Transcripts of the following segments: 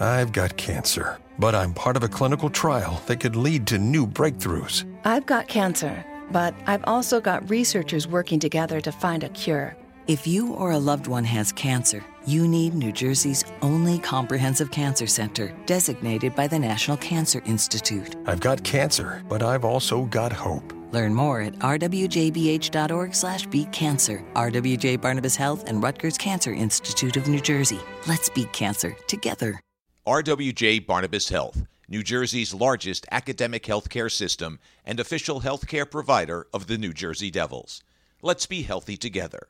I've got cancer, but I'm part of a clinical trial that could lead to new breakthroughs. I've got cancer, but I've also got researchers working together to find a cure. If you or a loved one has cancer, you need New Jersey's only comprehensive cancer center, designated by the National Cancer Institute. I've got cancer, but I've also got hope. Learn more at rwjbh.org slash beat cancer. RWJ Barnabas Health and Rutgers Cancer Institute of New Jersey. Let's beat cancer together. RWJ Barnabas Health, New Jersey's largest academic healthcare system and official healthcare provider of the New Jersey Devils. Let's be healthy together.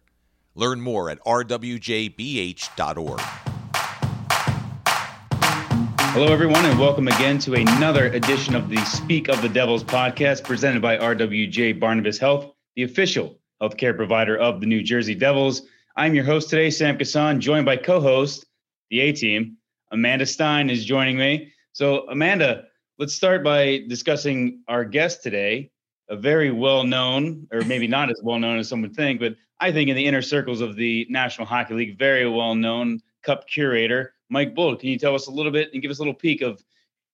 Learn more at rwjbh.org. Hello, everyone, and welcome again to another edition of the Speak of the Devils podcast presented by RWJ Barnabas Health, the official healthcare provider of the New Jersey Devils. I'm your host today, Sam Kassan, joined by co host, the A team. Amanda Stein is joining me. So, Amanda, let's start by discussing our guest today, a very well known, or maybe not as well known as some would think, but I think in the inner circles of the National Hockey League, very well known cup curator, Mike Bolt. Can you tell us a little bit and give us a little peek of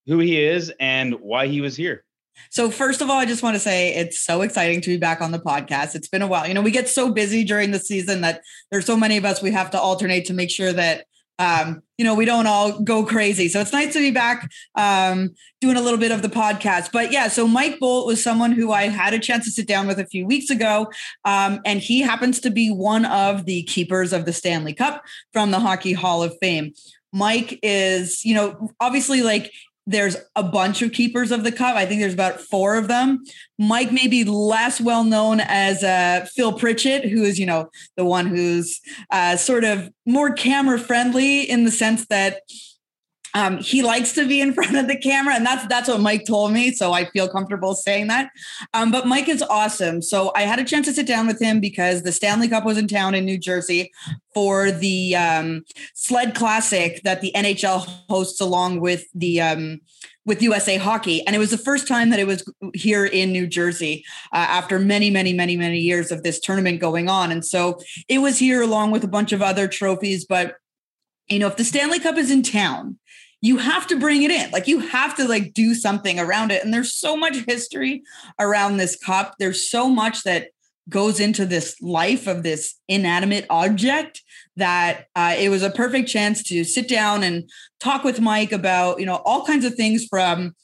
who he is and why he was here? So, first of all, I just want to say it's so exciting to be back on the podcast. It's been a while. You know, we get so busy during the season that there's so many of us we have to alternate to make sure that um, you know, we don't all go crazy. So it's nice to be back um, doing a little bit of the podcast. But yeah, so Mike Bolt was someone who I had a chance to sit down with a few weeks ago. Um, and he happens to be one of the keepers of the Stanley Cup from the Hockey Hall of Fame. Mike is, you know, obviously like there's a bunch of keepers of the cup. I think there's about four of them. Mike may be less well known as uh, Phil Pritchard, who is, you know, the one who's uh, sort of more camera friendly in the sense that um, he likes to be in front of the camera, and that's that's what Mike told me. So I feel comfortable saying that. Um, but Mike is awesome. So I had a chance to sit down with him because the Stanley Cup was in town in New Jersey for the um, Sled Classic that the NHL hosts along with the um, with USA Hockey, and it was the first time that it was here in New Jersey uh, after many, many, many, many years of this tournament going on. And so it was here along with a bunch of other trophies, but you know, if the Stanley Cup is in town, you have to bring it in. Like you have to like do something around it. And there's so much history around this cup. There's so much that goes into this life of this inanimate object that uh, it was a perfect chance to sit down and talk with Mike about, you know, all kinds of things from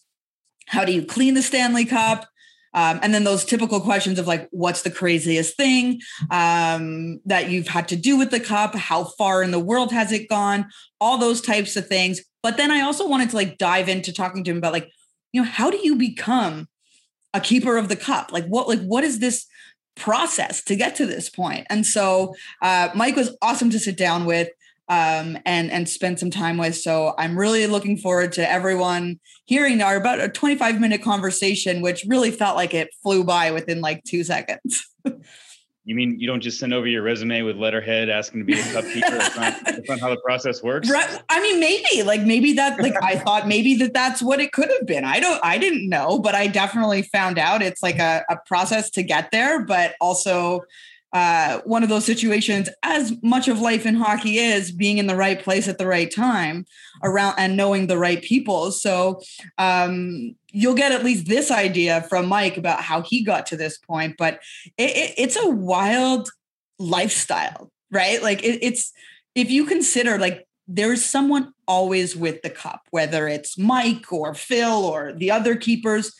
how do you clean the Stanley Cup um, and then those typical questions of like, what's the craziest thing um, that you've had to do with the cup? How far in the world has it gone? All those types of things. But then I also wanted to like dive into talking to him about like, you know, how do you become a keeper of the cup? Like, what, like, what is this process to get to this point? And so uh, Mike was awesome to sit down with um, and and spend some time with. So I'm really looking forward to everyone hearing our about a 25 minute conversation, which really felt like it flew by within like two seconds. You mean you don't just send over your resume with letterhead asking to be a cup keeper? That's not, that's not how the process works. Right. I mean, maybe like maybe that like I thought maybe that that's what it could have been. I don't. I didn't know, but I definitely found out it's like a, a process to get there, but also uh, one of those situations, as much of life in hockey is being in the right place at the right time around and knowing the right people. So um, you'll get at least this idea from Mike about how he got to this point. But it, it, it's a wild lifestyle, right? Like it, it's, if you consider like there's someone always with the cup, whether it's Mike or Phil or the other keepers,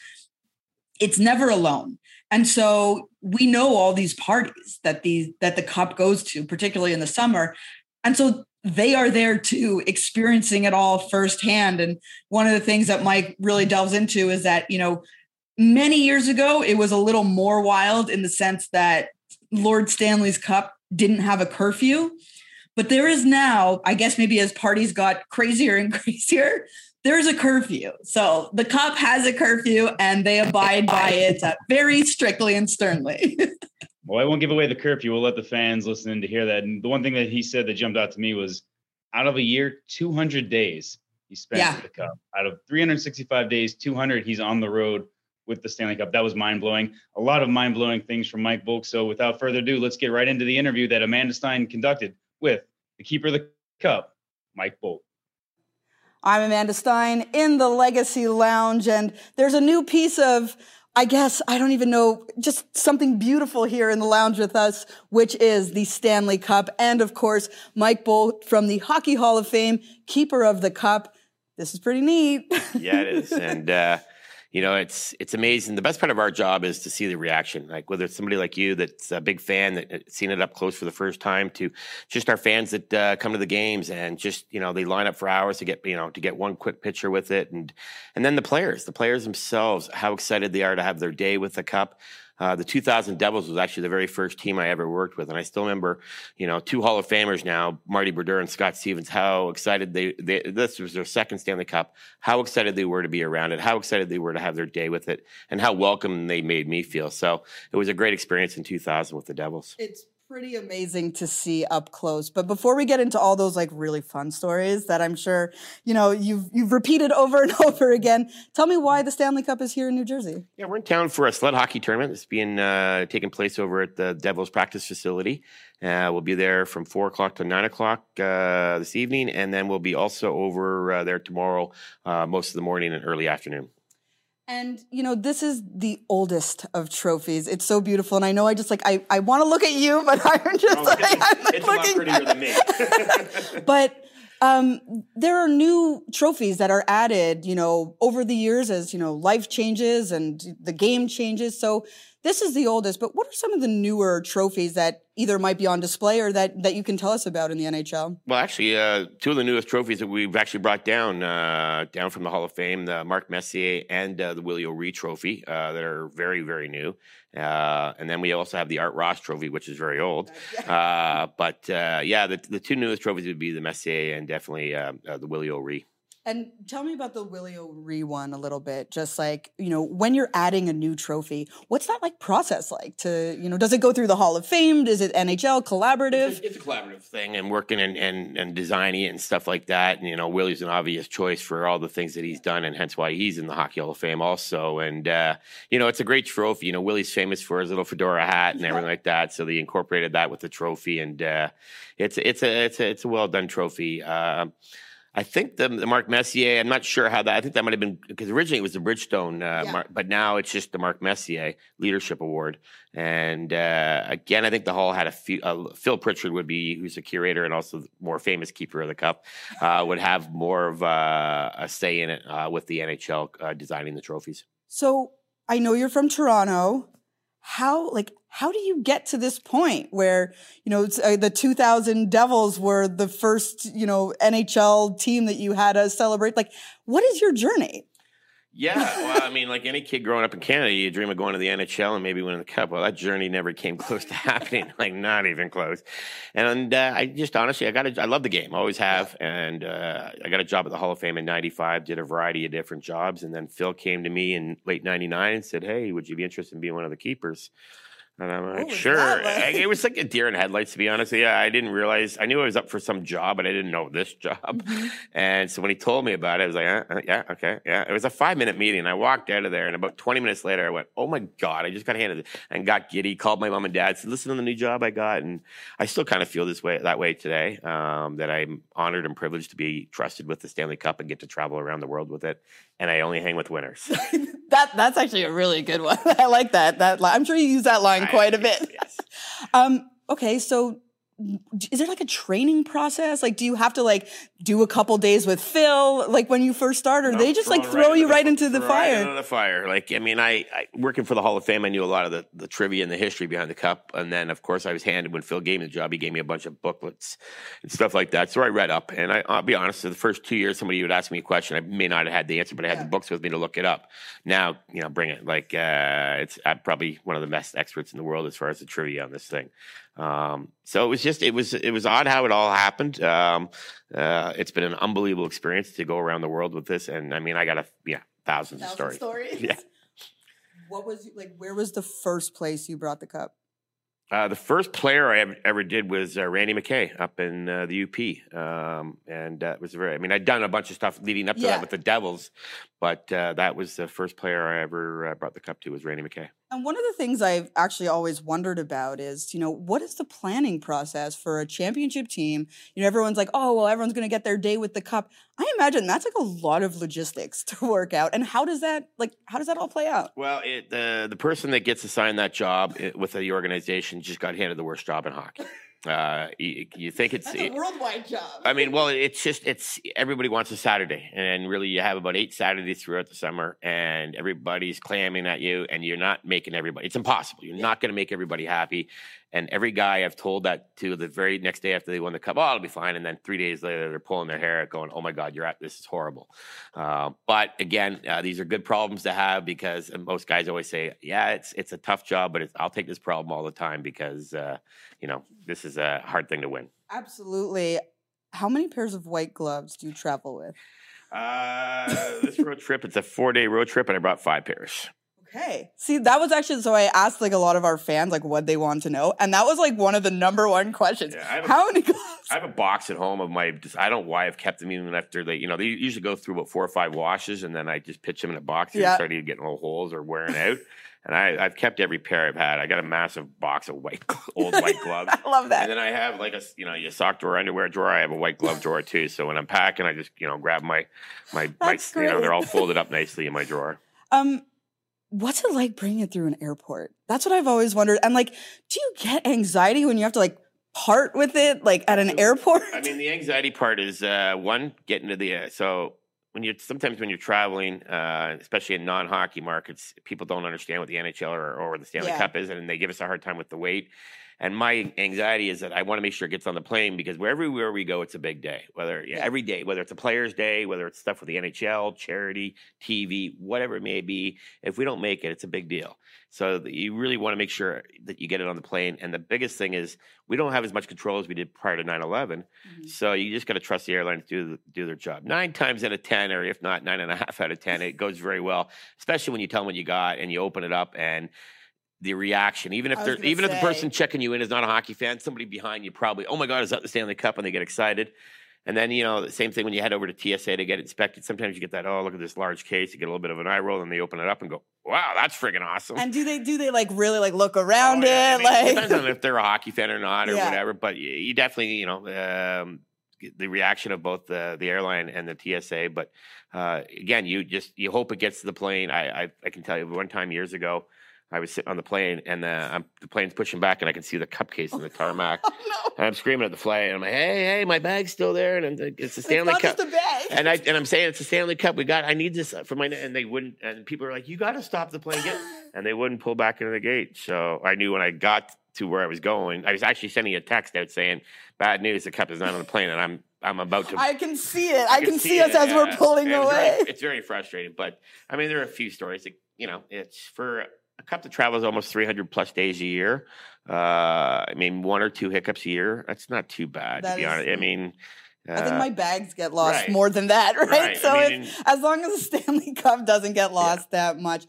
it's never alone. And so we know all these parties that the that the cup goes to, particularly in the summer. And so they are there too, experiencing it all firsthand. And one of the things that Mike really delves into is that, you know, many years ago, it was a little more wild in the sense that Lord Stanley's Cup didn't have a curfew. But there is now, I guess maybe as parties got crazier and crazier, there's a curfew. So the cop has a curfew and they abide by it uh, very strictly and sternly. well, I won't give away the curfew. We'll let the fans listen to hear that. And the one thing that he said that jumped out to me was out of a year, 200 days he spent yeah. the cup. Out of 365 days, 200 he's on the road with the Stanley Cup. That was mind blowing. A lot of mind blowing things from Mike Bolt. So without further ado, let's get right into the interview that Amanda Stein conducted with the keeper of the cup, Mike Bolt. I'm Amanda Stein in the Legacy Lounge, and there's a new piece of, I guess, I don't even know, just something beautiful here in the lounge with us, which is the Stanley Cup. And of course, Mike Bolt from the Hockey Hall of Fame, keeper of the cup. This is pretty neat. yeah, it is. And, uh, you know, it's it's amazing. The best part of our job is to see the reaction. Like whether it's somebody like you that's a big fan that uh, seen it up close for the first time, to just our fans that uh, come to the games and just you know they line up for hours to get you know to get one quick picture with it, and and then the players, the players themselves, how excited they are to have their day with the cup. Uh, the 2000 Devils was actually the very first team I ever worked with, and I still remember, you know, two Hall of Famers now, Marty Brodeur and Scott Stevens, how excited they, they this was their second Stanley Cup, how excited they were to be around it, how excited they were to have their day with it, and how welcome they made me feel. So it was a great experience in 2000 with the Devils. It's pretty amazing to see up close. But before we get into all those like really fun stories that I'm sure, you know, you've you've repeated over and over again, tell me why the Stanley Cup is here in New Jersey. Yeah, we're in town for a sled hockey tournament. It's being uh, taking place over at the Devils practice facility. Uh, we'll be there from four o'clock to nine o'clock uh, this evening, and then we'll be also over uh, there tomorrow, uh, most of the morning and early afternoon. And you know, this is the oldest of trophies. It's so beautiful, and I know I just like I, I want to look at you, but I'm just oh, like I'm like it's looking. a lot prettier than me. but um, there are new trophies that are added, you know, over the years as you know life changes and the game changes. So this is the oldest, but what are some of the newer trophies that either might be on display or that, that you can tell us about in the NHL? Well, actually, uh, two of the newest trophies that we've actually brought down uh, down from the Hall of Fame, the Mark Messier and uh, the Willie O'Ree Trophy, uh, that are very, very new. Uh, and then we also have the Art Ross Trophy, which is very old. Uh, but yeah, the, the two newest trophies would be the Messier and definitely the Willie O'Ree. And tell me about the Willie O'Ree one a little bit. Just like, you know, when you're adding a new trophy, what's that like process like to, you know, does it go through the Hall of Fame? Is it NHL collaborative? It's a, it's a collaborative thing and working and, and, and designing it and stuff like that. And, you know, Willie's an obvious choice for all the things that he's done and hence why he's in the Hockey Hall of Fame also. And, uh, you know, it's a great trophy. You know, Willie's famous for his little fedora hat and everything like that. So they incorporated that with the trophy and, uh, it's, it's a, it's a, it's a well done trophy. Uh, I think the, the, Mark Messier. I'm not sure how that. I think that might have been because originally it was the Bridgestone, uh, yeah. Mark, but now it's just the Mark Messier Leadership Award. And uh, again, I think the Hall had a few, uh, Phil Pritchard would be who's a curator and also more famous keeper of the cup uh, would have more of a, a say in it uh, with the NHL uh, designing the trophies. So I know you're from Toronto how like how do you get to this point where you know uh, the 2000 devils were the first you know nhl team that you had to celebrate like what is your journey yeah, well, I mean, like any kid growing up in Canada, you dream of going to the NHL and maybe winning the cup. Well, that journey never came close to happening, like not even close. And uh, I just honestly, I got, I love the game, always have. And uh, I got a job at the Hall of Fame in '95, did a variety of different jobs, and then Phil came to me in late '99 and said, "Hey, would you be interested in being one of the keepers?" And I'm like, sure. Like? it was like a deer in headlights, to be honest. Yeah, I didn't realize. I knew I was up for some job, but I didn't know this job. Mm-hmm. And so when he told me about it, I was like, uh, uh, yeah, okay, yeah. It was a five minute meeting. I walked out of there, and about 20 minutes later, I went, oh my God, I just got handed it and got giddy, called my mom and dad, said, listen to the new job I got. And I still kind of feel this way, that way today, um, that I'm honored and privileged to be trusted with the Stanley Cup and get to travel around the world with it. And I only hang with winners. that That's actually a really good one. I like that. That I'm sure you use that line quite a bit. Yes. um, okay, so is there like a training process? Like, do you have to like do a couple days with Phil, like when you first start, or no, they just like throw right you right into the fire? Right into the fire. Like, I mean, I, I, working for the Hall of Fame, I knew a lot of the, the trivia and the history behind the cup, and then of course I was handed when Phil gave me the job. He gave me a bunch of booklets and stuff like that. So I read up, and I, will be honest, the first two years, somebody would ask me a question, I may not have had the answer, but I had yeah. the books with me to look it up. Now, you know, bring it. Like, uh, it's I'm probably one of the best experts in the world as far as the trivia on this thing. Um, so it was just it was it was odd how it all happened. Um, uh, it's been an unbelievable experience to go around the world with this, and I mean, I got a yeah thousands Thousand of stories. stories. Yeah. What was like? Where was the first place you brought the cup? Uh, the first player I ever, ever did was uh, Randy McKay up in uh, the UP, um, and uh, it was very. I mean, I'd done a bunch of stuff leading up to yeah. that with the Devils, but uh, that was the first player I ever uh, brought the cup to was Randy McKay. And one of the things I've actually always wondered about is, you know, what is the planning process for a championship team? You know, everyone's like, oh, well, everyone's going to get their day with the cup. I imagine that's like a lot of logistics to work out. And how does that, like, how does that all play out? Well, it, the the person that gets assigned that job it, with the organization just got handed the worst job in hockey. Uh, you, you think it's That's a worldwide job. I mean, well, it's just it's everybody wants a Saturday, and really you have about eight Saturdays throughout the summer, and everybody's clamming at you, and you're not making everybody. It's impossible. You're not going to make everybody happy. And every guy I've told that to the very next day after they won the cup, oh, it'll be fine. And then three days later, they're pulling their hair out, going, "Oh my God, you're at this is horrible." Uh, but again, uh, these are good problems to have because most guys always say, "Yeah, it's it's a tough job, but it's, I'll take this problem all the time because uh, you know this is a hard thing to win." Absolutely. How many pairs of white gloves do you travel with? Uh, this road trip, it's a four day road trip, and I brought five pairs. Okay. See, that was actually so I asked like a lot of our fans like what they want to know, and that was like one of the number one questions. Yeah, I have a- How many gloves? I have a box at home of my. Just, I don't know why I've kept them even after they. You know, they usually go through about four or five washes, and then I just pitch them in a box. and Yeah. start either getting little holes or wearing out. And I, I've kept every pair I've had. I got a massive box of white, old white gloves. I love that. And then I have like a, you know, your sock drawer, underwear drawer. I have a white glove drawer too. So when I'm packing, I just, you know, grab my, my, my, That's you know, they're all folded up nicely in my drawer. Um, what's it like bringing it through an airport? That's what I've always wondered. And like, do you get anxiety when you have to like part with it, like at an airport? I mean, the anxiety part is uh, one getting to the uh, so when you're sometimes when you're traveling, uh, especially in non-hockey markets, people don't understand what the NHL or, or the Stanley Yeah. Cup is, and they give us a hard time with the weight. And my anxiety is that I want to make sure it gets on the plane because wherever we go, it's a big day. Whether yeah, every day, whether it's a player's day, whether it's stuff with the NHL, charity, TV, whatever it may be, if we don't make it, it's a big deal. So you really want to make sure that you get it on the plane. And the biggest thing is we don't have as much control as we did prior to 9/11. Mm-hmm. So you just got to trust the airlines to do the, do their job. Nine times out of ten, or if not nine and a half out of ten, it goes very well. Especially when you tell them what you got and you open it up and the reaction. Even if they're even if the person checking you in is not a hockey fan, somebody behind you probably, oh my god, is that the Stanley Cup? And they get excited. And then you know the same thing when you head over to TSA to get inspected. Sometimes you get that, oh look at this large case. You get a little bit of an eye roll, and they open it up and go, wow, that's friggin' awesome. And do they do they like really like look around Oh, yeah. I it? mean, it depends on if they're a hockey fan or not or Yeah. whatever. But you, you definitely, you know, um, the reaction of both the the airline and the TSA. But uh, again, you just you hope it gets to the plane. I, I I can tell you one time years ago. I was sitting on the plane and uh, I'm, the plane's pushing back and I can see the cupcase in the tarmac. And I'm screaming at the flight and I'm like, hey, hey, my bag's still there. And I'm like, it's the it's Stanley not Cup. bag. And I and I'm saying it's a Stanley Cup. We got. I need this for my. And they wouldn't. And people are like, "You got to stop the plane." Get, and they wouldn't pull back into the gate. So I knew when I got to where I was going, I was actually sending a text out saying, "Bad news, the cup is not on the plane," and I'm I'm about to. I can see it. I, can, see, it, us as we're pulling it's away. Very, it's very frustrating, but I mean, there are a few stories. That, you know, it's for a cup that travels almost 300 plus days a year. Uh, I mean, one or two hiccups a year. That's not too bad, That to be honest. I mean, I think uh, my bags get lost right. more than that, right? Right, I So mean, if, as long as the Stanley Cup doesn't get lost that much.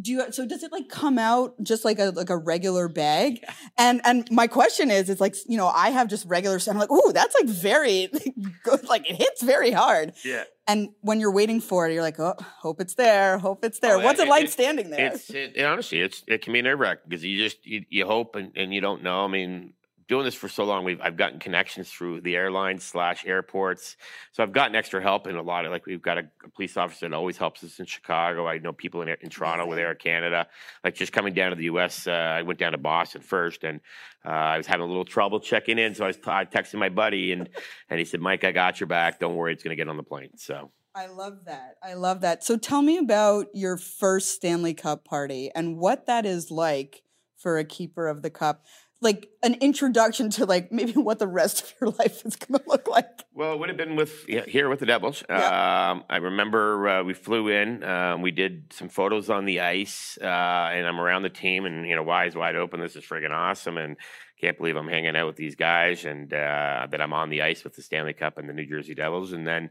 Do you so does it like come out just like a like a regular bag? And and my question is, it's like, you know, I have just regular and I'm like, ooh, that's like very good, like it hits very hard. yeah. And when you're waiting for it, you're like, oh, hope it's there, hope it's there. Oh, What's it, it- like it- standing there? It's it, it- honestly, it's it can be nerve wracking because you just you, you hope and, and you don't know. I mean, doing this for so long, we've I've gotten connections through the airlines slash airports, so I've gotten extra help in a lot of like we've got a, a police officer that always helps us in Chicago. I know people in in Toronto with Air Canada. Like just coming down to the U.S., uh, I went down to Boston first, and uh, I was having a little trouble checking in, so I was t- I texting my buddy, and and he said, "Mike, I got your back. Don't worry, it's going to get on the plane." So. I love that. I love that. So tell me about your first Stanley Cup party and what that is like for a keeper of the cup. Like an introduction to like maybe what the rest of your life is going to look like. Well, it would have been with yeah, here with the Devils. Yeah. Um, I remember uh, we flew in. Um, we did some photos on the ice, uh, and I'm around the team, and you know, eyes wide open. This is friggin' awesome, and can't believe I'm hanging out with these guys, and uh, that I'm on the ice with the Stanley Cup and the New Jersey Devils. And then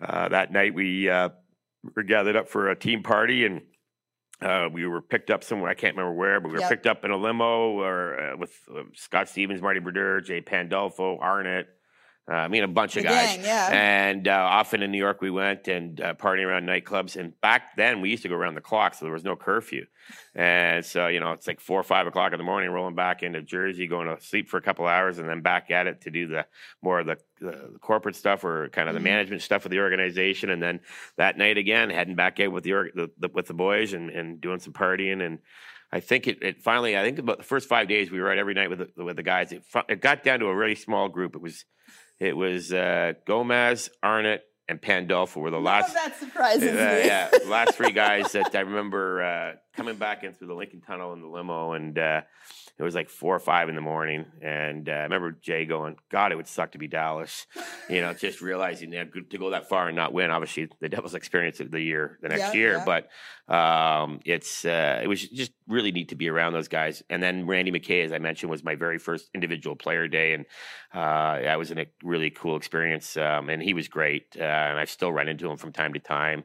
uh, that night we uh, were gathered up for a team party, and uh, we were picked up somewhere. I can't remember where, but we were Yep. picked up in a limo or uh, with uh, Scott Stevens, Marty Brodeur, Jay Pandolfo, Arnott. Uh, I mean, a bunch of The guys. gang, yeah. And uh, often in New York, we went and uh, partying around nightclubs. And back then, we used to go around the clock, so there was no curfew. And so, you know, it's like four or five o'clock in the morning, rolling back into Jersey, going to sleep for a couple hours, and then back at it to do the more of the, the, the corporate stuff or kind of the Mhm. management stuff with the organization. And then that night again, heading back out with the, org- the, the with the boys and, and doing some partying and. I think it, it finally. I think about the first five days we were out every night with the, with the guys. It, it got down to a really small group. It was, it was uh, Gomez, Arnott, and Pandolfo were the last. that surprises Uh, me. yeah, last three guys that I remember uh, coming back in through the Lincoln Tunnel in the limo, and uh, it was like four or five in the morning. And uh, I remember Jay going, "God, it would suck to be Dallas." You know, just realizing that to go that far and not win. Obviously, the Devils experience of the year the next Yeah, year, yeah. but um, it's uh, it was just really neat to be around those guys. And then Randy McKay, as I mentioned, was my very first individual player day, and uh, that was a really cool experience. Um, and he was great, uh, and I've still run into him from time to time.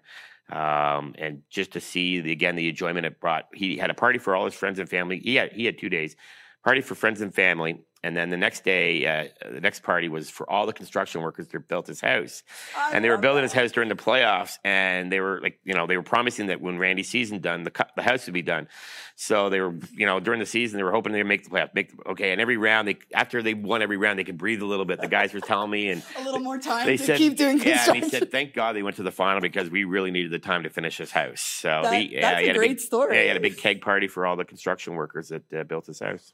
Um, and just to see the, again the enjoyment it brought. He had a party for all his friends and family. He had he had two days, party for friends and family, and then the next day, uh, the next party was for all the construction workers that built his house and they were building his house during the playoffs, and they were like, you know, they were promising that when Randy's season done, the cu- the house would be done. So they were, you know, during the season, they were hoping they'd make the playoffs. Make okay, and every round, they after they won every round, they could breathe a little bit. The guys were telling me, and a little more time they to said, keep doing yeah, and he said, thank God they went to the final because we really needed the time to finish his house. So That- he, yeah, that's he a had great big, story. Yeah, he had a big keg party for all the construction workers that uh, built his house.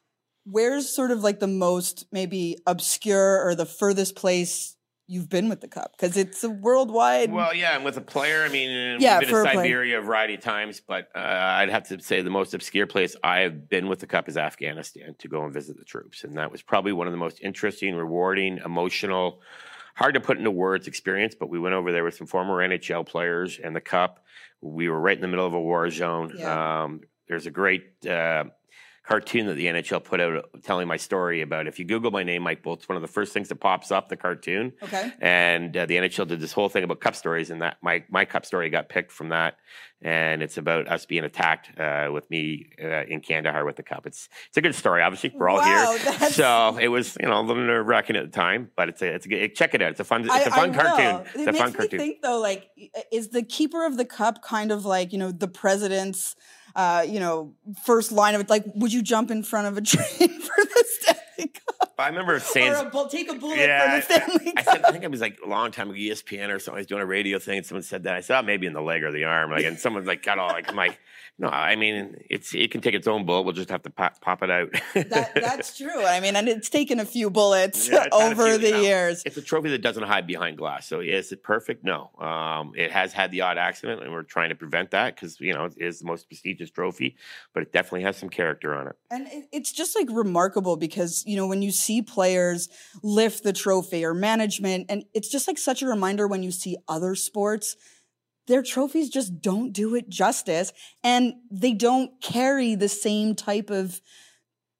Where's sort of like the most maybe obscure or the furthest place you've been with the cup? Because it's a worldwide. Well, yeah, and with a player, I mean, Yeah, we've been to a. Siberia a variety of times, but uh, I'd have to say the most obscure place I have been with the Cup is Afghanistan to go and visit the troops, and that was probably one of the most interesting, rewarding, emotional, hard to put into words experience. But we went over there with some former NHL players and the Cup. We were right in the middle of a war zone. Yeah. Um, there's a great. Uh, cartoon that the NHL put out telling my story about. If you Google my name, Mike Bolt's one of the first things that pops up. The cartoon, okay. and uh, the NHL did this whole thing about cup stories, and that my my cup story got picked from that, and it's about us being attacked uh, with me uh, in Kandahar with the cup. It's it's a good story. Obviously, we're all Wow, here, that's- so it was you know a little nerve wracking at the time, but it's a it's a good, check it out. It's a fun it's a fun cartoon. It's It a makes fun me cartoon. think though, like, is the keeper of the cup kind of like you know the president's, uh, you know, first line of it? Like, would you jump in front of a train for the Cup, I remember saying or a bull, take a bullet Yeah, for the Stanley I said, I think it was like a long time ago, ESPN or something. I was doing a radio thing, and someone said that. I said, oh, maybe in the leg or the arm. Like, and someone like got all like, I'm like, no, I mean, it's it can take its own bullet. We'll just have to pop, pop it out. that, that's true. I mean, and it's taken a few bullets Yeah, it's had a over few, the years. It's a trophy that doesn't hide behind glass. So is it perfect? No. Um, it has had the odd accident, and we're trying to prevent that because you know it is the most prestigious trophy, but it definitely has some character on it. And it- it's just like remarkable because, you know, when you see players lift the trophy or management, and it's just like such a reminder when you see other sports, their trophies just don't do it justice and they don't carry the same type of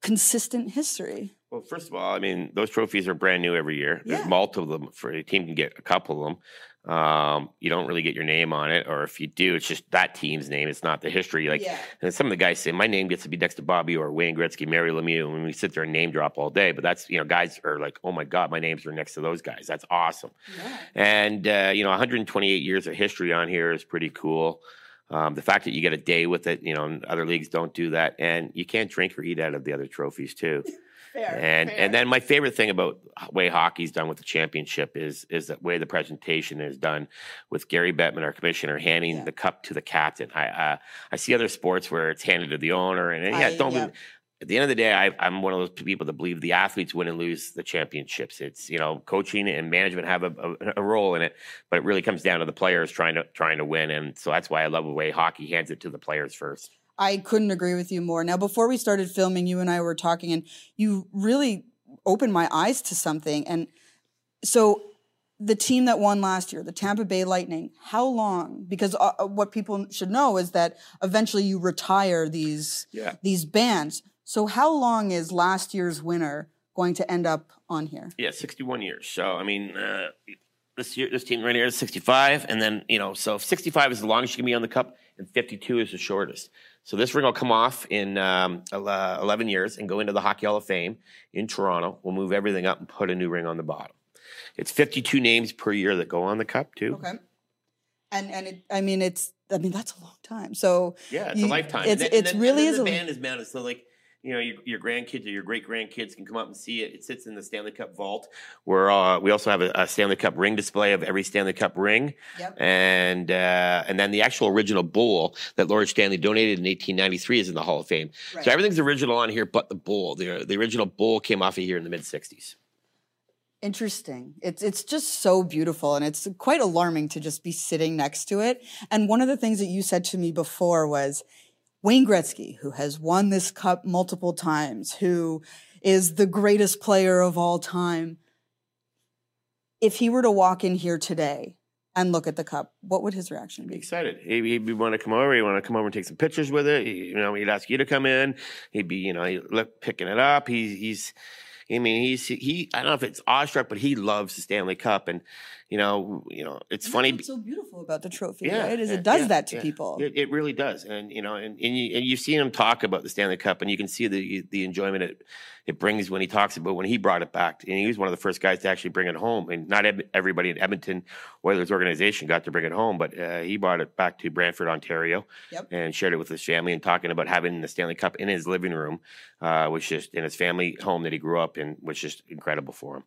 consistent history. Well, first of all, I mean those trophies are brand new every year. There's Yeah. multiple of them for a team can get a couple of them. Um, you don't really get your name on it, or if you do, it's just that team's name. It's not the history. Like Yeah. and some of the guys say, my name gets to be next to Bobby or Wayne Gretzky, Mario Lemieux, and we sit there and name drop all day. But that's you know, guys are like, oh my god, my names are next to those guys. That's awesome. And uh, you know, 128 years of history on here is pretty cool. Um, the fact that you get a day with it, you know, and other leagues don't do that, and you can't drink or eat out of the other trophies too. Fair, and fair. and then my favorite thing about way hockey's done with the championship is is the way the presentation is done with Gary Bettman, our commissioner, handing Yeah. the cup to the captain. I uh, I see other sports where it's handed to the owner, and, yeah, I- don't. yeah. At the end of the day, I, I'm one of those people that believe the athletes win and lose the championships. It's you know coaching and management have a, a, a role in it, but it really comes down to the players trying to trying to win, and so that's why I love the way hockey hands it to the players first. I couldn't agree with you more. Now, before we started filming, you and I were talking, and you really opened my eyes to something. And so, the team that won last year, the Tampa Bay Lightning, how long? Because uh, uh, what people should know is that eventually you retire these Yeah. these bands. So, how long is last year's winner going to end up on here? Yeah, 61 years. So, I mean, uh, this year, this team right here is 65. And then, you know, so 65 is the longest you can be on the cup, and 52 is the shortest. So, this ring will come off in um, uh, 11 years and go into the Hockey Hall of Fame in Toronto. We'll move everything up and put a new ring on the bottom. it's 52 names per year that go on the cup too. Okay. And and it, I mean it's I mean that's a long time. So Yeah, it's you- a lifetime. It's and then, it's and then, really is then a the band is mounted. So like you know your, your grandkids or your great grandkids can come up and see it. It sits in the Stanley Cup vault. Where uh, we also have a, a Stanley Cup ring display of every Stanley Cup ring, Yep. and uh, and then the actual original bowl that Lord Stanley donated in 1893 is in the Hall of Fame. Right. So everything's original on here, but the bowl. The the original bowl came off of here in the mid 60s. Interesting. It's it's just so beautiful and it's quite alarming to just be sitting next to it. And one of the things that you said to me before was Wayne Gretzky, who has won this cup multiple times, who is the greatest player of all time. If he were to walk in here today and look at the cup, what would his reaction be be? excited. He'd, he'd want to come over. He'd want to come over and take some pictures with it. He, you know, he'd ask you to come in. He'd be, you know, he'd look, picking it up. He's, he's, I mean, he's, he, I don't know if it's awestruck, but he loves the Stanley Cup. And, you know, you know, it's And funny. What's so beautiful about the trophy, Yeah, right? Is it does yeah, that to yeah. people. It, it really does, and you know, and, and, you, and you've seen him talk about the Stanley Cup, and you can see the the enjoyment it it brings when he talks about when he brought it back, and he was one of the first guys to actually bring it home. And not everybody in Edmonton Oilers organization got to bring it home, but uh, he brought it back to Brantford, Ontario, Yep. and shared it with his family. And talking about having the Stanley Cup in his living room uh, was just in his family home that he grew up in, was just incredible for him.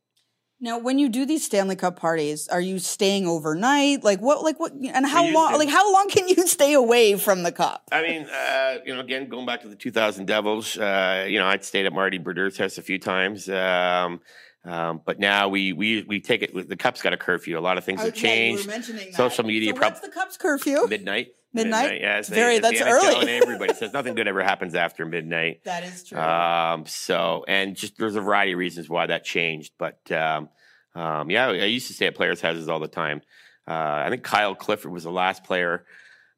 Now, when you do these Stanley Cup parties, are you staying overnight? Like what? Like what? And how long? Like how long can you stay away from the cup? I mean, uh, you know, again, going back to the 2000 Devils, uh, you know, I'd stayed at Marty Brodeur's house a few times. Um, um, but now we we we take it. The cup's got a curfew. A lot of things have yeah, you were changed. Social media So prob- what's the cup's curfew? Midnight. Midnight? Yeah, It's very- that's early. And everybody says nothing good ever happens after midnight. That is true. Um, so, and just there's a variety of reasons why that changed. But um, um, yeah, I used to stay at players' houses all the time. Uh, I think Kyle Clifford was the last player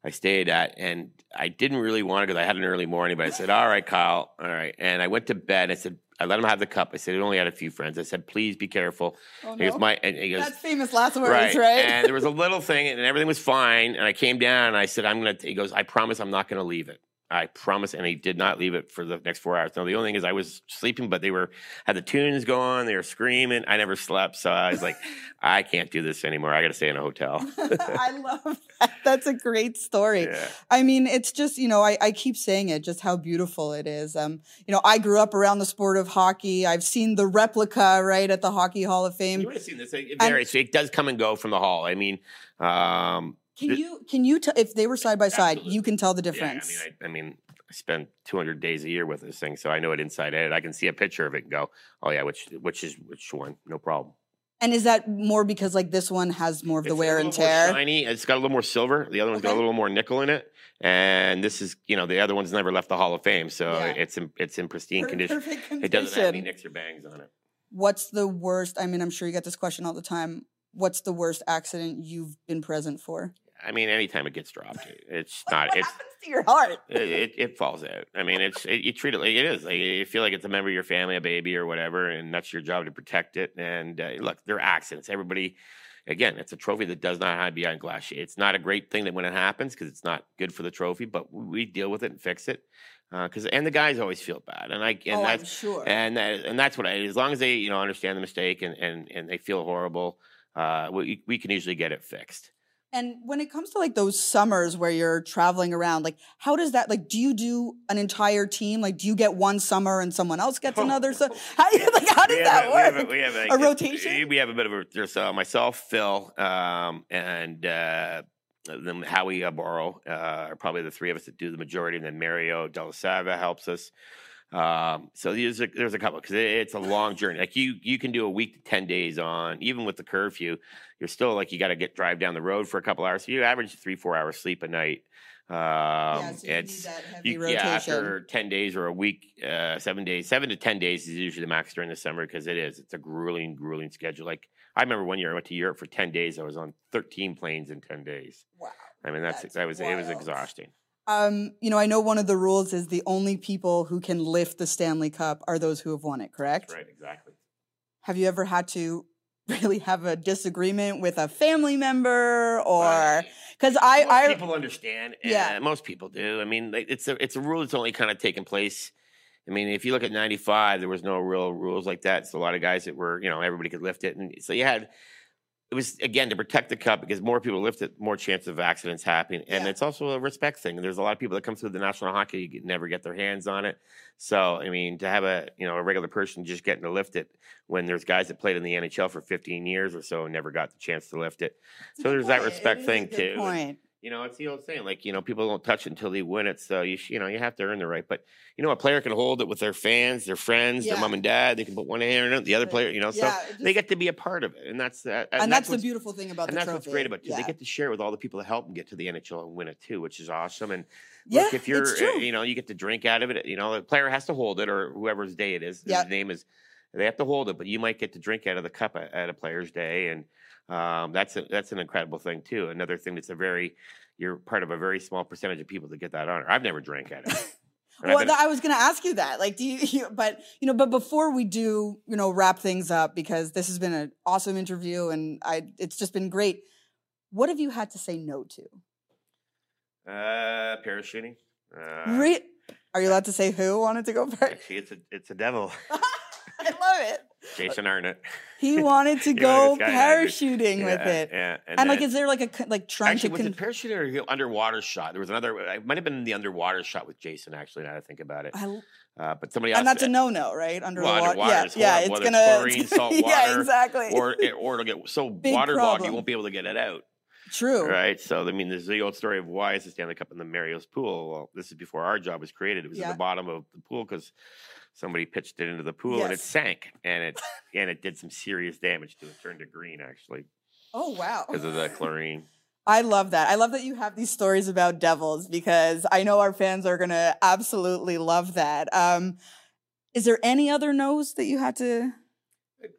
I stayed at, and I didn't really want to because I had an early morning. But I said, "All right, Kyle, all right." And I went to bed. I said, I let him have the cup. I said, "It only had a few friends." I said, "Please be careful." oh, He goes, "My," and he goes, That's famous last words, right. right? And there was a little thing, and everything was fine. And I came down, and I said, "I'm gonna." He goes, "I promise, I'm not gonna leave it." I promise, and he did not leave it for the next four hours. Now the only thing is, I was sleeping, but they were had the tunes going, they were screaming. I never slept, so I was like, "I can't do this anymore. I got to stay in a hotel." I love that. That's a great story. yeah. I mean, it's just, you know, I, I keep saying it, just how beautiful it is. Um, you know, I grew up around the sport of hockey. I've seen the replica, right, at the Hockey Hall of Fame. You would have seen this. It varies. So it does come and go from the hall. I mean, um, Can the- you, can you, t- if they were side by side, you can tell the yeah, difference. I mean, I, I mean, I spend 200 days a year with this thing, so I know it inside out. I can see a picture of it and go, "Oh yeah, which which is which one? No problem." and is that more because like this one has more of the It's wear and tear? Shiny. It's got a little more silver. The other one's got a little more nickel in it. And this is, you know, the other one's never left the Hall of Fame, so Yeah. it's in it's in pristine Per- condition. Perfect It doesn't have any nicks or bangs on it. What's the worst? I mean, I'm sure you get this question all the time. What's the worst accident you've been present for? I mean, anytime it gets dropped, it- it's not. What It's happens to your heart? it, it, falls out. I mean, it's it, you treat it like it is. Like you feel like it's a member of your family, a baby, or whatever, and that's your job to protect it. And uh, look, they're accidents. Everybody, again, it's a trophy that does not hide behind glass. It's not a great thing that when it happens because it's not good for the trophy, but we deal with it and fix it. Because and the guys always feel bad, and I and oh, that's I'm sure. and that, and that's what I. As long as they you know understand the mistake and and and they feel horrible, uh, we we can usually get it fixed. And when it comes to like those summers where you're traveling around, like how does that like do you do an entire team? Like do you get one summer and someone else gets another summer? How, like, how does that a- work? We have a, we have a, A rotation? We have a bit of a there's uh, myself, Phil, um, and uh, then Howie Borrow uh, are probably the three of us that do the majority, and then Mario Delasava helps us. Um, so there's a, there's a couple because it's a long journey. Like you you can do a week to ten days on, even with the curfew, you're still like you got to get drive down the road for a couple hours. So you average three four hours sleep a night. Um, yeah, so you it's you, rotation. yeah, after 10 days or a week, uh, seven days, seven to 10 days is usually the max during the summer because it is. It's a grueling, grueling schedule. Like, I remember one year I went to Europe for 10 days. I was on 13 planes in 10 days. wow. I mean, that's, That's that was, it was exhausting. Um, you know, I know one of the rules is the only people who can lift the Stanley Cup are those who have won it, correct? Right, exactly. Have you ever had to really have a disagreement with a family member or because I, most I people understand. Yeah. Yeah, most people do. I mean, it's a it's a rule that's only kind of taken place I mean, if you look at '95, there was no real rules like that. So a lot of guys that were, you know, everybody could lift it, and so you had. It was again to protect the cup because more people lift it, more chance of accidents happening, and Yeah. it's also a respect thing. There's a lot of people that come through the National Hockey League never get their hands on it. So I mean, to have a you know a regular person just getting to lift it when there's guys that played in the NHL for 15 years or so and never got the chance to lift it. So there's that respect thing too. Point. You know, it's the old saying, like, you know, people don't touch it until they win it. So you, you know, you have to earn the right. But you know, a player can hold it with their fans, their friends, their mom and dad. They can put one hand on it, the other player. You know, so Yeah, it they get to be a part of it, and that's that. And, that's, the beautiful thing about And the that's trophy. what's great about it too. They get to share with all the people that help them get to the NHL and win it too, which is awesome. And Yeah, look, if you're, eh, true. you know, you get to drink out of it. You know, the player has to hold it, or whoever's day it is. Yeah. His name is. They have to hold it, but you might get to drink out of the cup at, at a player's day, and um, that's a, that's an incredible thing too. Another thing that's a very you're part of a very small percentage of people that get that honor. I've never drank at it. Well, been- I was going to ask you that. Like, do you, you? But you know, but before we do, you know, wrap things up because this has been an awesome interview and I, it's just been great. What have you had to say no to? uh, parachuting. Uh, Re- Are you allowed to say who wanted to go first? Actually, it's a it's a devil, I love it. Jason Arnott. He wanted to go this guy had this- parachuting with Yeah, it. Yeah, And, like, then- is there like a like trying Actually, to? was Con- it parachute or underwater shot? There was another. It might have been the underwater shot with Jason. Actually, now that I think about it, I, uh, but somebody else. and that's a no no, right? Under Well, the water. underwater Yeah, yeah. It's gonna. it's chlorine, salt yeah, water, exactly. or it, or it'll get so waterlogged you won't be able to get it out. True. Right. So I mean, there's the old story of why is the Stanley Cup in the Mario's pool? Well, this is before our job was created. It was Yeah. at the bottom of the pool because somebody pitched it into the pool and it sank and it and it did some serious damage to it. Turned to green actually Oh wow. because of the chlorine. I love that. I love that you have these stories about devils because I know our fans are gonna absolutely love that. Um, is there any other nose that you had to?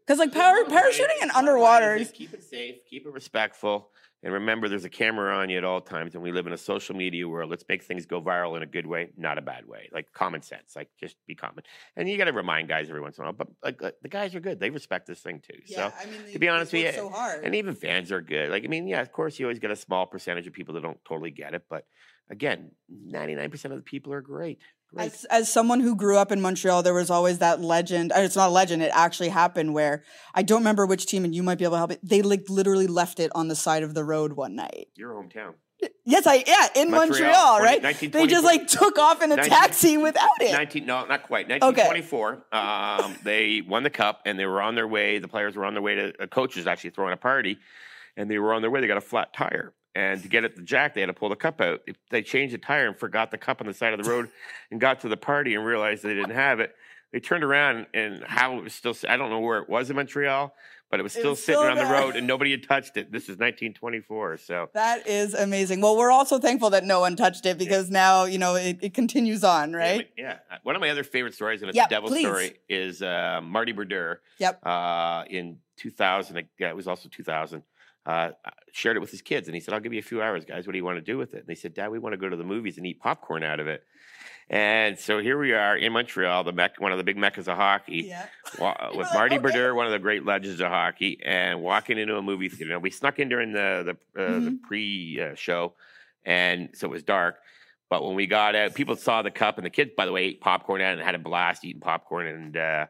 Because like power There's one way- parachuting and one way is underwater. just Keep it safe. Keep it respectful. And remember, there's a camera on you at all times, and we live in a social media world. Let's make things go viral in a good way, not a bad way. Like common sense, like just be common. And you got to remind guys every once in a while. But like, uh, the guys are good; they respect this thing too. so I mean, to be honest with you, so hard. and even fans are good. Like, I mean, yeah, of course, you always get a small percentage of people that don't totally get it, but again, 99% of the people are great. Great. As, as someone who grew up in Montreal, there was always that legend. It's not a legend; it actually happened. Where I don't remember which team, and you might be able to help it. They like literally left it on the side of the road one night. Your hometown. Yes, I yeah in Montreal, Montreal, 20 right? They just like took off in a 19 taxi without it. 19, no, not quite. 1924. Um, they won the cup and they were on their way. The players were on their way to a coach was actually throwing a party, and they were on their way. They got a flat tire, and to get at the jack, they had to pull the cup out. If They changed the tire and forgot the cup on the side of the road, and got to the party and realized they didn't have it. They turned around and how it was still. I don't know where it was in Montreal, but it was It still was sitting still on the road, and nobody had touched it. This is 1924, so. That is amazing. Well, we're also thankful that no one touched it because now, you know, it, it continues on, Yeah, right? Yeah. Uh, One of my other favorite stories, and it's Yeah, a devil please. story, is uh, Marty Brodeur. Yep. Uh, in 2000, yeah, it was also 2000. Uh, shared it with his kids, and he said, "I'll give you a few hours, guys. What do you want to do with it?" And they said, "Dad, we want to go to the movies and eat popcorn out of it." And so here we are in Montreal, the mecca, one of the big meccas of hockey, Yeah. wa- uh, with Marty "Okay." Brodeur, one of the great legends of hockey, and walking into a movie theater. Now, we snuck in during the the, uh, the pre uh, show, and so it was dark. But when we got out, people saw the cup, and the kids, by the way, ate popcorn out and had a blast eating popcorn, and uh,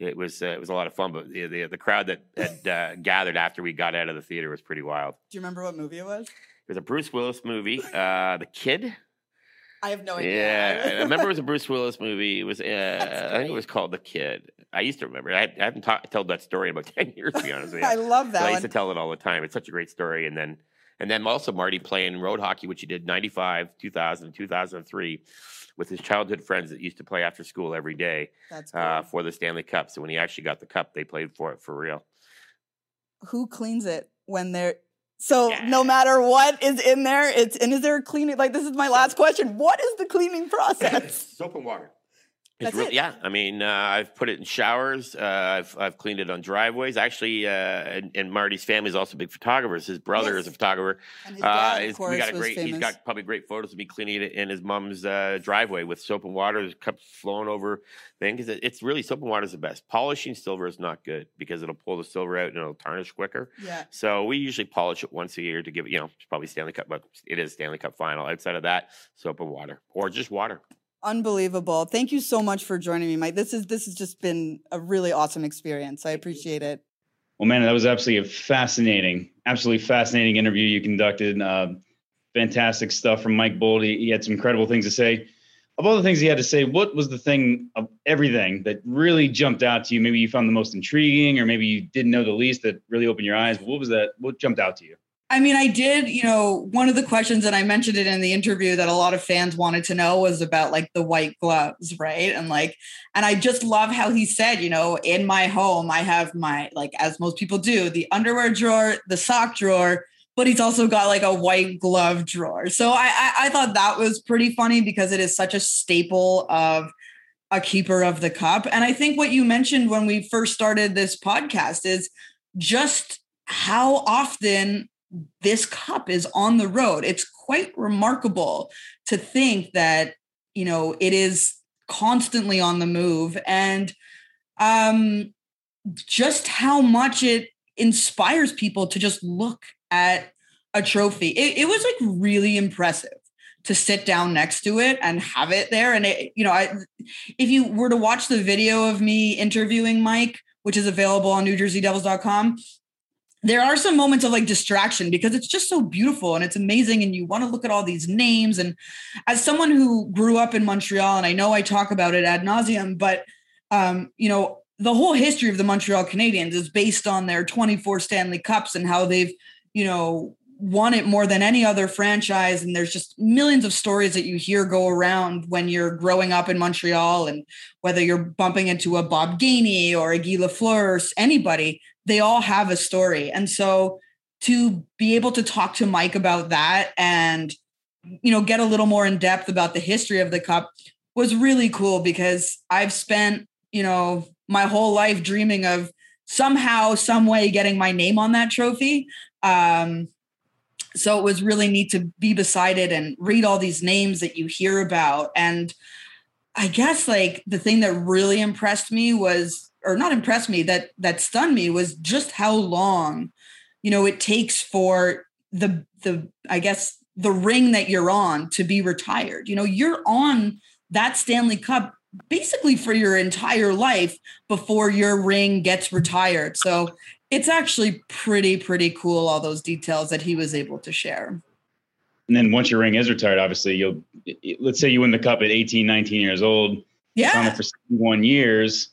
it was uh, it was a lot of fun. But the the, the crowd that had uh, gathered after we got out of the theater was pretty wild. Do you remember what movie it was? It was a Bruce Willis movie, uh, The Kid. I have no idea. Yeah, I remember it was a Bruce Willis movie. It was, uh, I think it was called The Kid. I used to remember. I, I haven't ta- told that story in about ten years, to be honest with you. I love that But I used to tell it all the time. It's such a great story. And then, and then also Marty playing road hockey, which he did 95, 2000, 2003 with his childhood friends that used to play after school every day cool. uh, for the Stanley Cup. So when he actually got the cup, they played for it for real. Who cleans it when they're so Yeah. no matter what is in there, it's and is there a cleaning like this is my last question. What is the cleaning process? Soap and water. That's real- it? Yeah, I mean, uh, I've put it in showers. Uh, I've I've cleaned it on driveways. Actually, uh, and, and Marty's family is also big photographers. His brother Yes. is a photographer. And his Uh, dad, of is- course, we got a great. He's famous. got probably great photos of me cleaning it in his mom's uh, driveway with soap and water. There's cups flowing over thing because it, it's really soap and water is the best. Polishing silver is not good because it'll pull the silver out and it'll tarnish quicker. yeah. So we usually polish it once a year to give it. You know, it's probably Stanley Cup, but it is Stanley Cup final. Outside of that, soap and water or just water. Unbelievable. Thank you so much for joining me, Mike. This is this has just been a really awesome experience. I appreciate it. Well, man, that was absolutely a fascinating, absolutely fascinating interview you conducted. Uh, fantastic stuff from Mike Bolt. He, he had some incredible things to say. Of all the things he had to say, what was the thing of everything that really jumped out to you? Maybe you found the most intriguing, or maybe you didn't know the least that really opened your eyes. What was that? What jumped out to you? I mean, I did, you know, one of the questions that I mentioned it in the interview that a lot of fans wanted to know was about like the white gloves, right? And like, and I just love how he said, you know, in my home, I have my, like, as most people do, the underwear drawer, the sock drawer, but he's also got like a white glove drawer. So I, I, I thought that was pretty funny because it is such a staple of a keeper of the cup. And I think what you mentioned when we first started this podcast is just how often this cup is on the road. It's quite remarkable to think that, you know, it is constantly on the move and um just how much it inspires people to just look at a trophy. It, it was like really impressive to sit down next to it and have it there. And it, you know, I, if you were to watch the video of me interviewing Mike, which is available on NewJerseyDevils.com, there are some moments of like distraction because it's just so beautiful and it's amazing and you want to look at all these names. And as someone who grew up in montreal and i know i talk about it ad nauseum but um, you know the whole history of the montreal canadiens is based on their 24 stanley cups and how they've you know won it more than any other franchise. And there's just millions of stories that you hear go around when you're growing up in montreal and whether you're bumping into a bob gainey or a guy lafleur or anybody they all have a story. And so to be able to talk to Mike about that and you know get a little more in depth about the history of the cup was really cool because I've spent, you know, my whole life dreaming of somehow some way getting my name on that trophy. Um so it was really neat to be beside it and read all these names that you hear about and I guess like the thing that really impressed me was or not impressed me that that stunned me was just how long you know it takes for the the i guess the ring that you're on to be retired. You know you're on that stanley cup basically for your entire life before your ring gets retired. So it's actually pretty pretty cool all those details that he was able to share. And then once your ring is retired obviously you'll let's say you win the cup at 18 19 years old yeah. for one years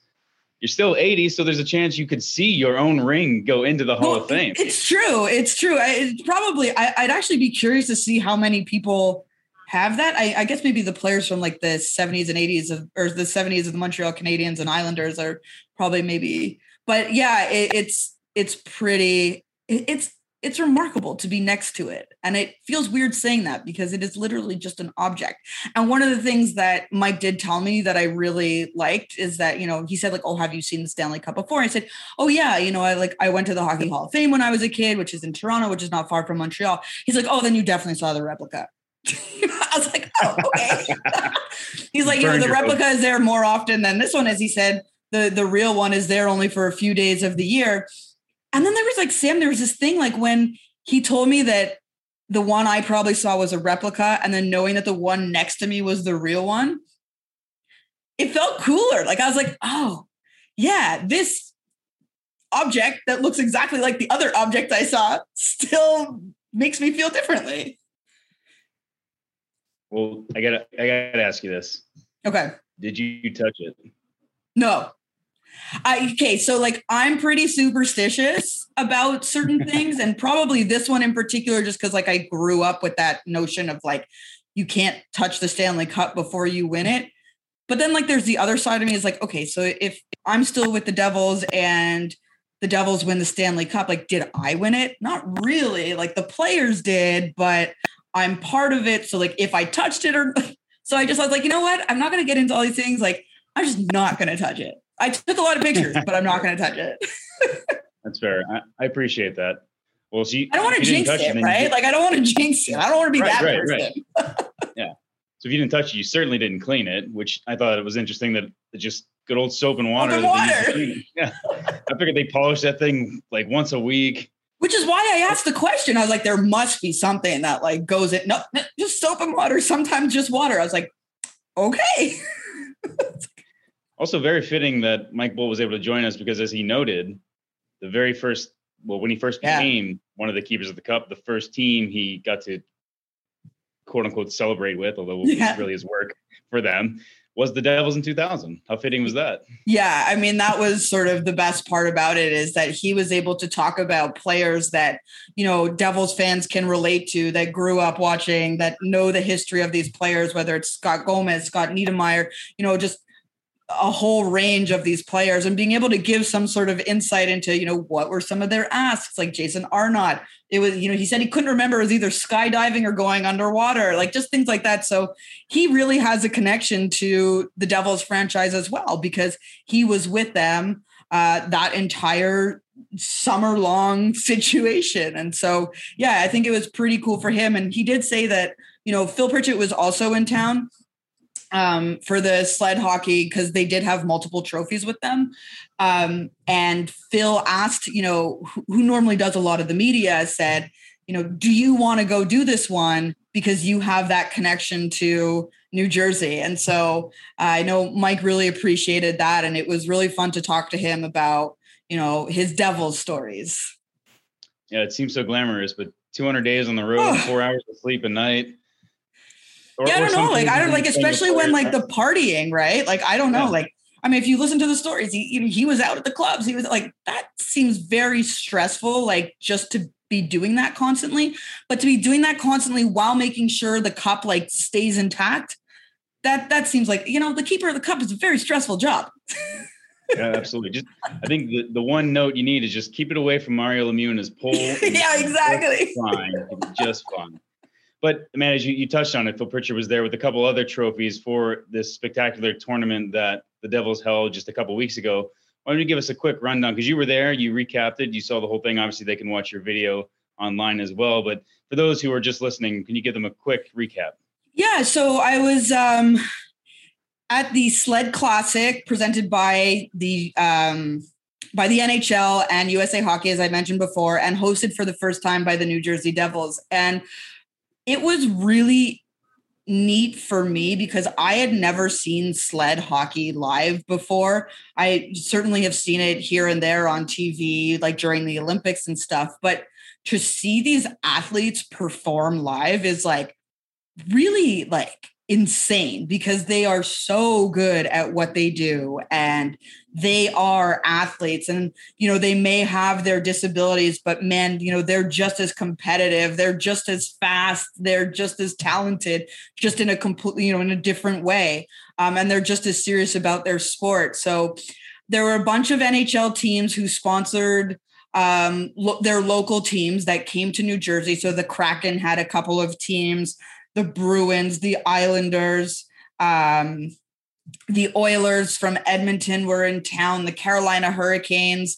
you're still 80, so there's a chance you could see your own ring go into the Hall well, of Fame. It's true. It's true. It's probably, I, would actually be curious to see how many people have that. I, I, guess maybe the players from like the 70s and 80s of, or the 70s of the Montreal Canadiens and Islanders are probably maybe, but yeah, it, it's, it's pretty, it's, it's remarkable to be next to it. And it feels weird saying that because it is literally just an object. And one of the things that Mike did tell me that I really liked is that, you know, he said, like, oh, have you seen the Stanley Cup before? I said, oh, yeah, you know, I like, I went to the Hockey Hall of Fame when I was a kid, which is in Toronto, which is not far from Montreal. He's like, oh, then you definitely saw the replica. I was like, oh, okay. He's like, you know, the replica is there more often than this one, as he said. The the real one is there only for a few days of the year. And then there was like Sam, there was this thing like when he told me that the one I probably saw was a replica, and then knowing that the one next to me was the real one, it felt cooler. Like I was like, oh, yeah, this object that looks exactly like the other object I saw still makes me feel differently. Well, I gotta I gotta ask you this. Okay. Did you touch it? No. I, okay, so like I'm pretty superstitious about certain things, and probably this one in particular, just because like I grew up with that notion of like you can't touch the Stanley Cup before you win it. But then like there's the other side of me is like, okay, so if I'm still with the Devils and the Devils win the Stanley Cup, like did I win it? Not really. Like the players did, but I'm part of it. So like if I touched it or so I just was like, you know what? I'm not gonna get into all these things. Like I'm just not gonna touch it. I took a lot of pictures, but I'm not going to touch it. That's fair. I, I, appreciate that. Well, see, I don't want to jinx it, it right? Like, I don't want to jinx it. I don't want to be right, that right, person. Right. yeah. So if you didn't touch it, you certainly didn't clean it, which I thought it was interesting that it just good old soap and water. Water. Yeah. I figured they polish that thing like once a week. Which is why I asked the question. I was like, there must be something that like goes in. No, just soap and water. Sometimes just water. I was like, okay. Also, very fitting that Mike Bolt was able to join us because, as he noted, the very first, well, when he first Yeah. became one of the keepers of the cup, the first team he got to quote unquote celebrate with, although Yeah. it's really his work for them, was the Devils in 2000. How fitting was that? Yeah, I mean that was sort of the best part about it is that he was able to talk about players that, you know, Devils fans can relate to that grew up watching that know the history of these players whether it's Scott Gomez, Scott Niedermayer, you know, just a whole range of these players and being able to give some sort of insight into, you know, what were some of their asks like Jason Arnott. It was, you know, he said he couldn't remember it was either skydiving or going underwater, like just things like that. So he really has a connection to the Devils franchise as well because he was with them uh, that entire summer long situation. And so, yeah, I think it was pretty cool for him. And he did say that, you know, Phil Pritchard was also in town um, for the sled hockey because they did have multiple trophies with them. Um, and Phil asked, you know, who, who normally does a lot of the media, said, you know, do you want to go do this one because you have that connection to New Jersey? And so uh, I know Mike really appreciated that, and it was really fun to talk to him about, you know, his Devils stories. Yeah, it seems so glamorous, but 200 days on the road, four hours of sleep a night. Or- yeah, I don't know. Like, I don't like, especially when like the partying, right? Like, I don't know. Yeah. Like, I mean, if you listen to the stories, he he was out at the clubs. He was like, that seems very stressful. Like, just to be doing that constantly, but to be doing that constantly while making sure the cup like stays intact. That that seems like you know the keeper of the cup is a very stressful job. yeah, absolutely. Just I think the, the one note you need is just keep it away from Mario Lemieux and his pole. Yeah, exactly. just Fine, just fine. But man, as you, you touched on it, Phil Pritchard was there with a couple other trophies for this spectacular tournament that the Devils held just a couple weeks ago. Why don't you give us a quick rundown? Because you were there, you recapped it, you saw the whole thing. Obviously, they can watch your video online as well. But for those who are just listening, can you give them a quick recap? Yeah, so I was um, at the Sled Classic presented by the um, by the NHL and USA Hockey, as I mentioned before, and hosted for the first time by the New Jersey Devils. And it was really neat for me because I had never seen sled hockey live before. I certainly have seen it here and there on TV, like during the Olympics and stuff, but to see these athletes perform live is like really like insane because they are so good at what they do and they are athletes. And you know they may have their disabilities but man you know they're just as competitive. They're just as fast. They're just as talented just in a completely you know in a different way. Um, and they're just as serious about their sport. So there were a bunch of nhl teams who sponsored um, lo- their local teams that came to new jersey. So the kraken had a couple of teams the Bruins, the Islanders, um, the Oilers from Edmonton were in town, the Carolina Hurricanes.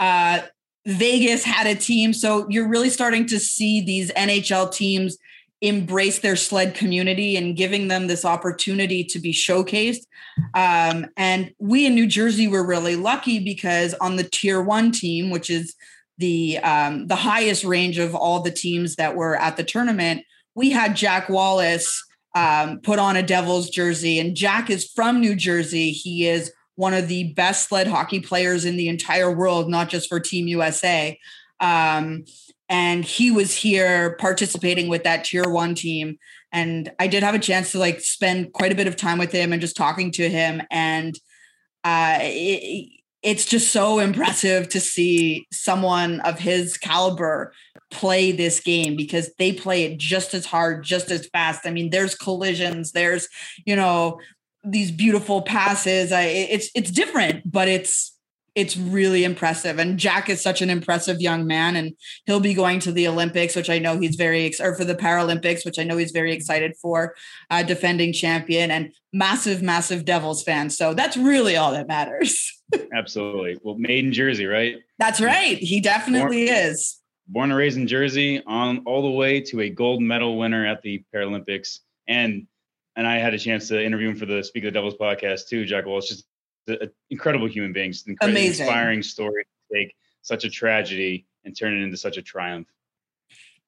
Uh, Vegas had a team. So you're really starting to see these NHL teams embrace their sled community and giving them this opportunity to be showcased. Um, and we in New Jersey were really lucky because on the tier one team, which is the um, the highest range of all the teams that were at the tournament, we had Jack Wallace um, put on a Devils jersey, and Jack is from New Jersey. He is one of the best sled hockey players in the entire world, not just for Team USA. Um, and he was here participating with that tier one team. And I did have a chance to like spend quite a bit of time with him and just talking to him. And uh, it, it's just so impressive to see someone of his caliber play this game because they play it just as hard, just as fast. I mean, there's collisions, there's, you know, these beautiful passes. I it's it's different, but it's it's really impressive. And Jack is such an impressive young man, and he'll be going to the Olympics, which I know he's very ex- or for the Paralympics, which I know he's very excited for, uh, defending champion and massive, massive Devils fan. So that's really all that matters. Absolutely. Well, made in Jersey, right? That's right. He definitely is. Born and raised in Jersey, on all the way to a gold medal winner at the Paralympics, and and I had a chance to interview him for the Speak of the Devils podcast too. Jack Wallace, just an incredible human being, just incredible, Amazing. inspiring story to take such a tragedy and turn it into such a triumph.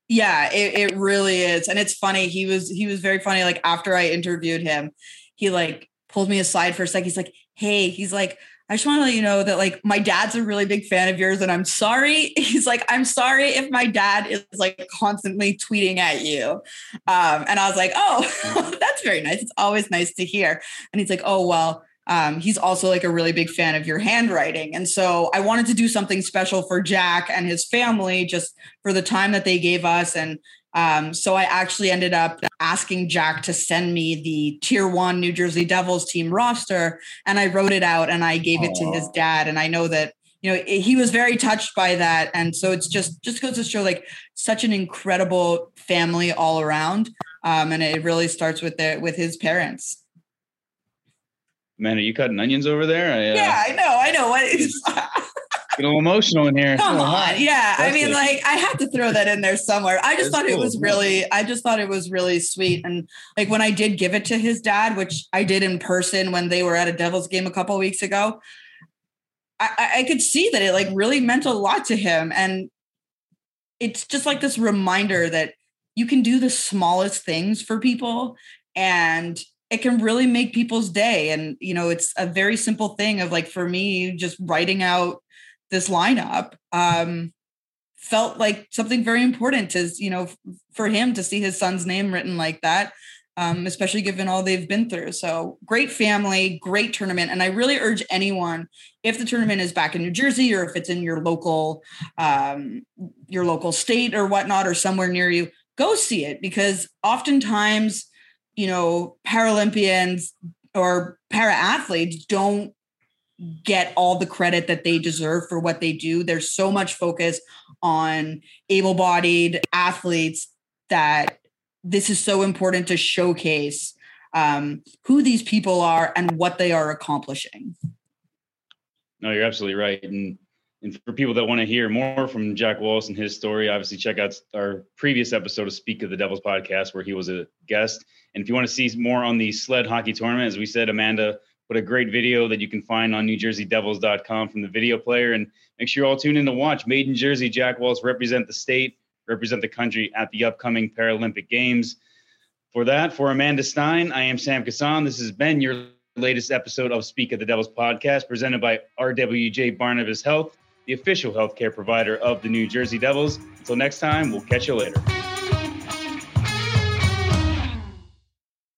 Yeah, it, it really is. And it's funny. He was he was very funny. Like after I interviewed him, he like pulled me aside for a sec. He's like, "Hey," he's like, I just want to let you know that like my dad's a really big fan of yours and I'm sorry. He's like, I'm sorry if my dad is like constantly tweeting at you. Um, and I was like, oh, that's very nice. It's always nice to hear. And he's like, oh, well, um, he's also like a really big fan of your handwriting. And so I wanted to do something special for Jack and his family just for the time that they gave us. And um, so I actually ended up asking Jack to send me the tier one New Jersey Devils team roster. And I wrote it out and I gave it to his dad. And I know that you know he was very touched by that and so it's just just goes to show like such an incredible family all around um, and it really starts with their with his parents Man, are you cutting onions over there? I, uh, yeah, I know, I know. What a little emotional in here. Come on, yeah. That's I mean, it. like I have to throw that in there somewhere. I just That's thought cool. it was really, I just thought it was really sweet. And like when I did give it to his dad, which I did in person when they were at a Devils game a couple weeks ago, I, I could see that it like really meant a lot to him. And it's just like this reminder that you can do the smallest things for people and it can really make people's day and you know it's a very simple thing of like for me just writing out this lineup um felt like something very important to you know for him to see his son's name written like that um, especially given all they've been through. So great family great tournament and i really urge anyone if the tournament is back in new jersey or if it's in your local um, your local state or whatnot or somewhere near you go see it because oftentimes you know, Paralympians or para athletes don't get all the credit that they deserve for what they do. There's so much focus on able bodied athletes that this is so important to showcase um, who these people are and what they are accomplishing. No, you're absolutely right. And and for people that want to hear more from Jack Wallace and his story, obviously check out our previous episode of Speak of the Devils podcast where he was a guest. And if you want to see more on the sled hockey tournament, as we said, Amanda put a great video that you can find on NewJerseyDevils.com from the video player. And make sure you all tune in to watch Made in Jersey Jack Wallace represent the state, represent the country at the upcoming Paralympic Games. For that, for Amanda Stein, I am Sam Kasan. This has been your latest episode of Speak of the Devils podcast presented by RWJ Barnabas Health the official healthcare provider of the New Jersey Devils. Until next time, we'll catch you later.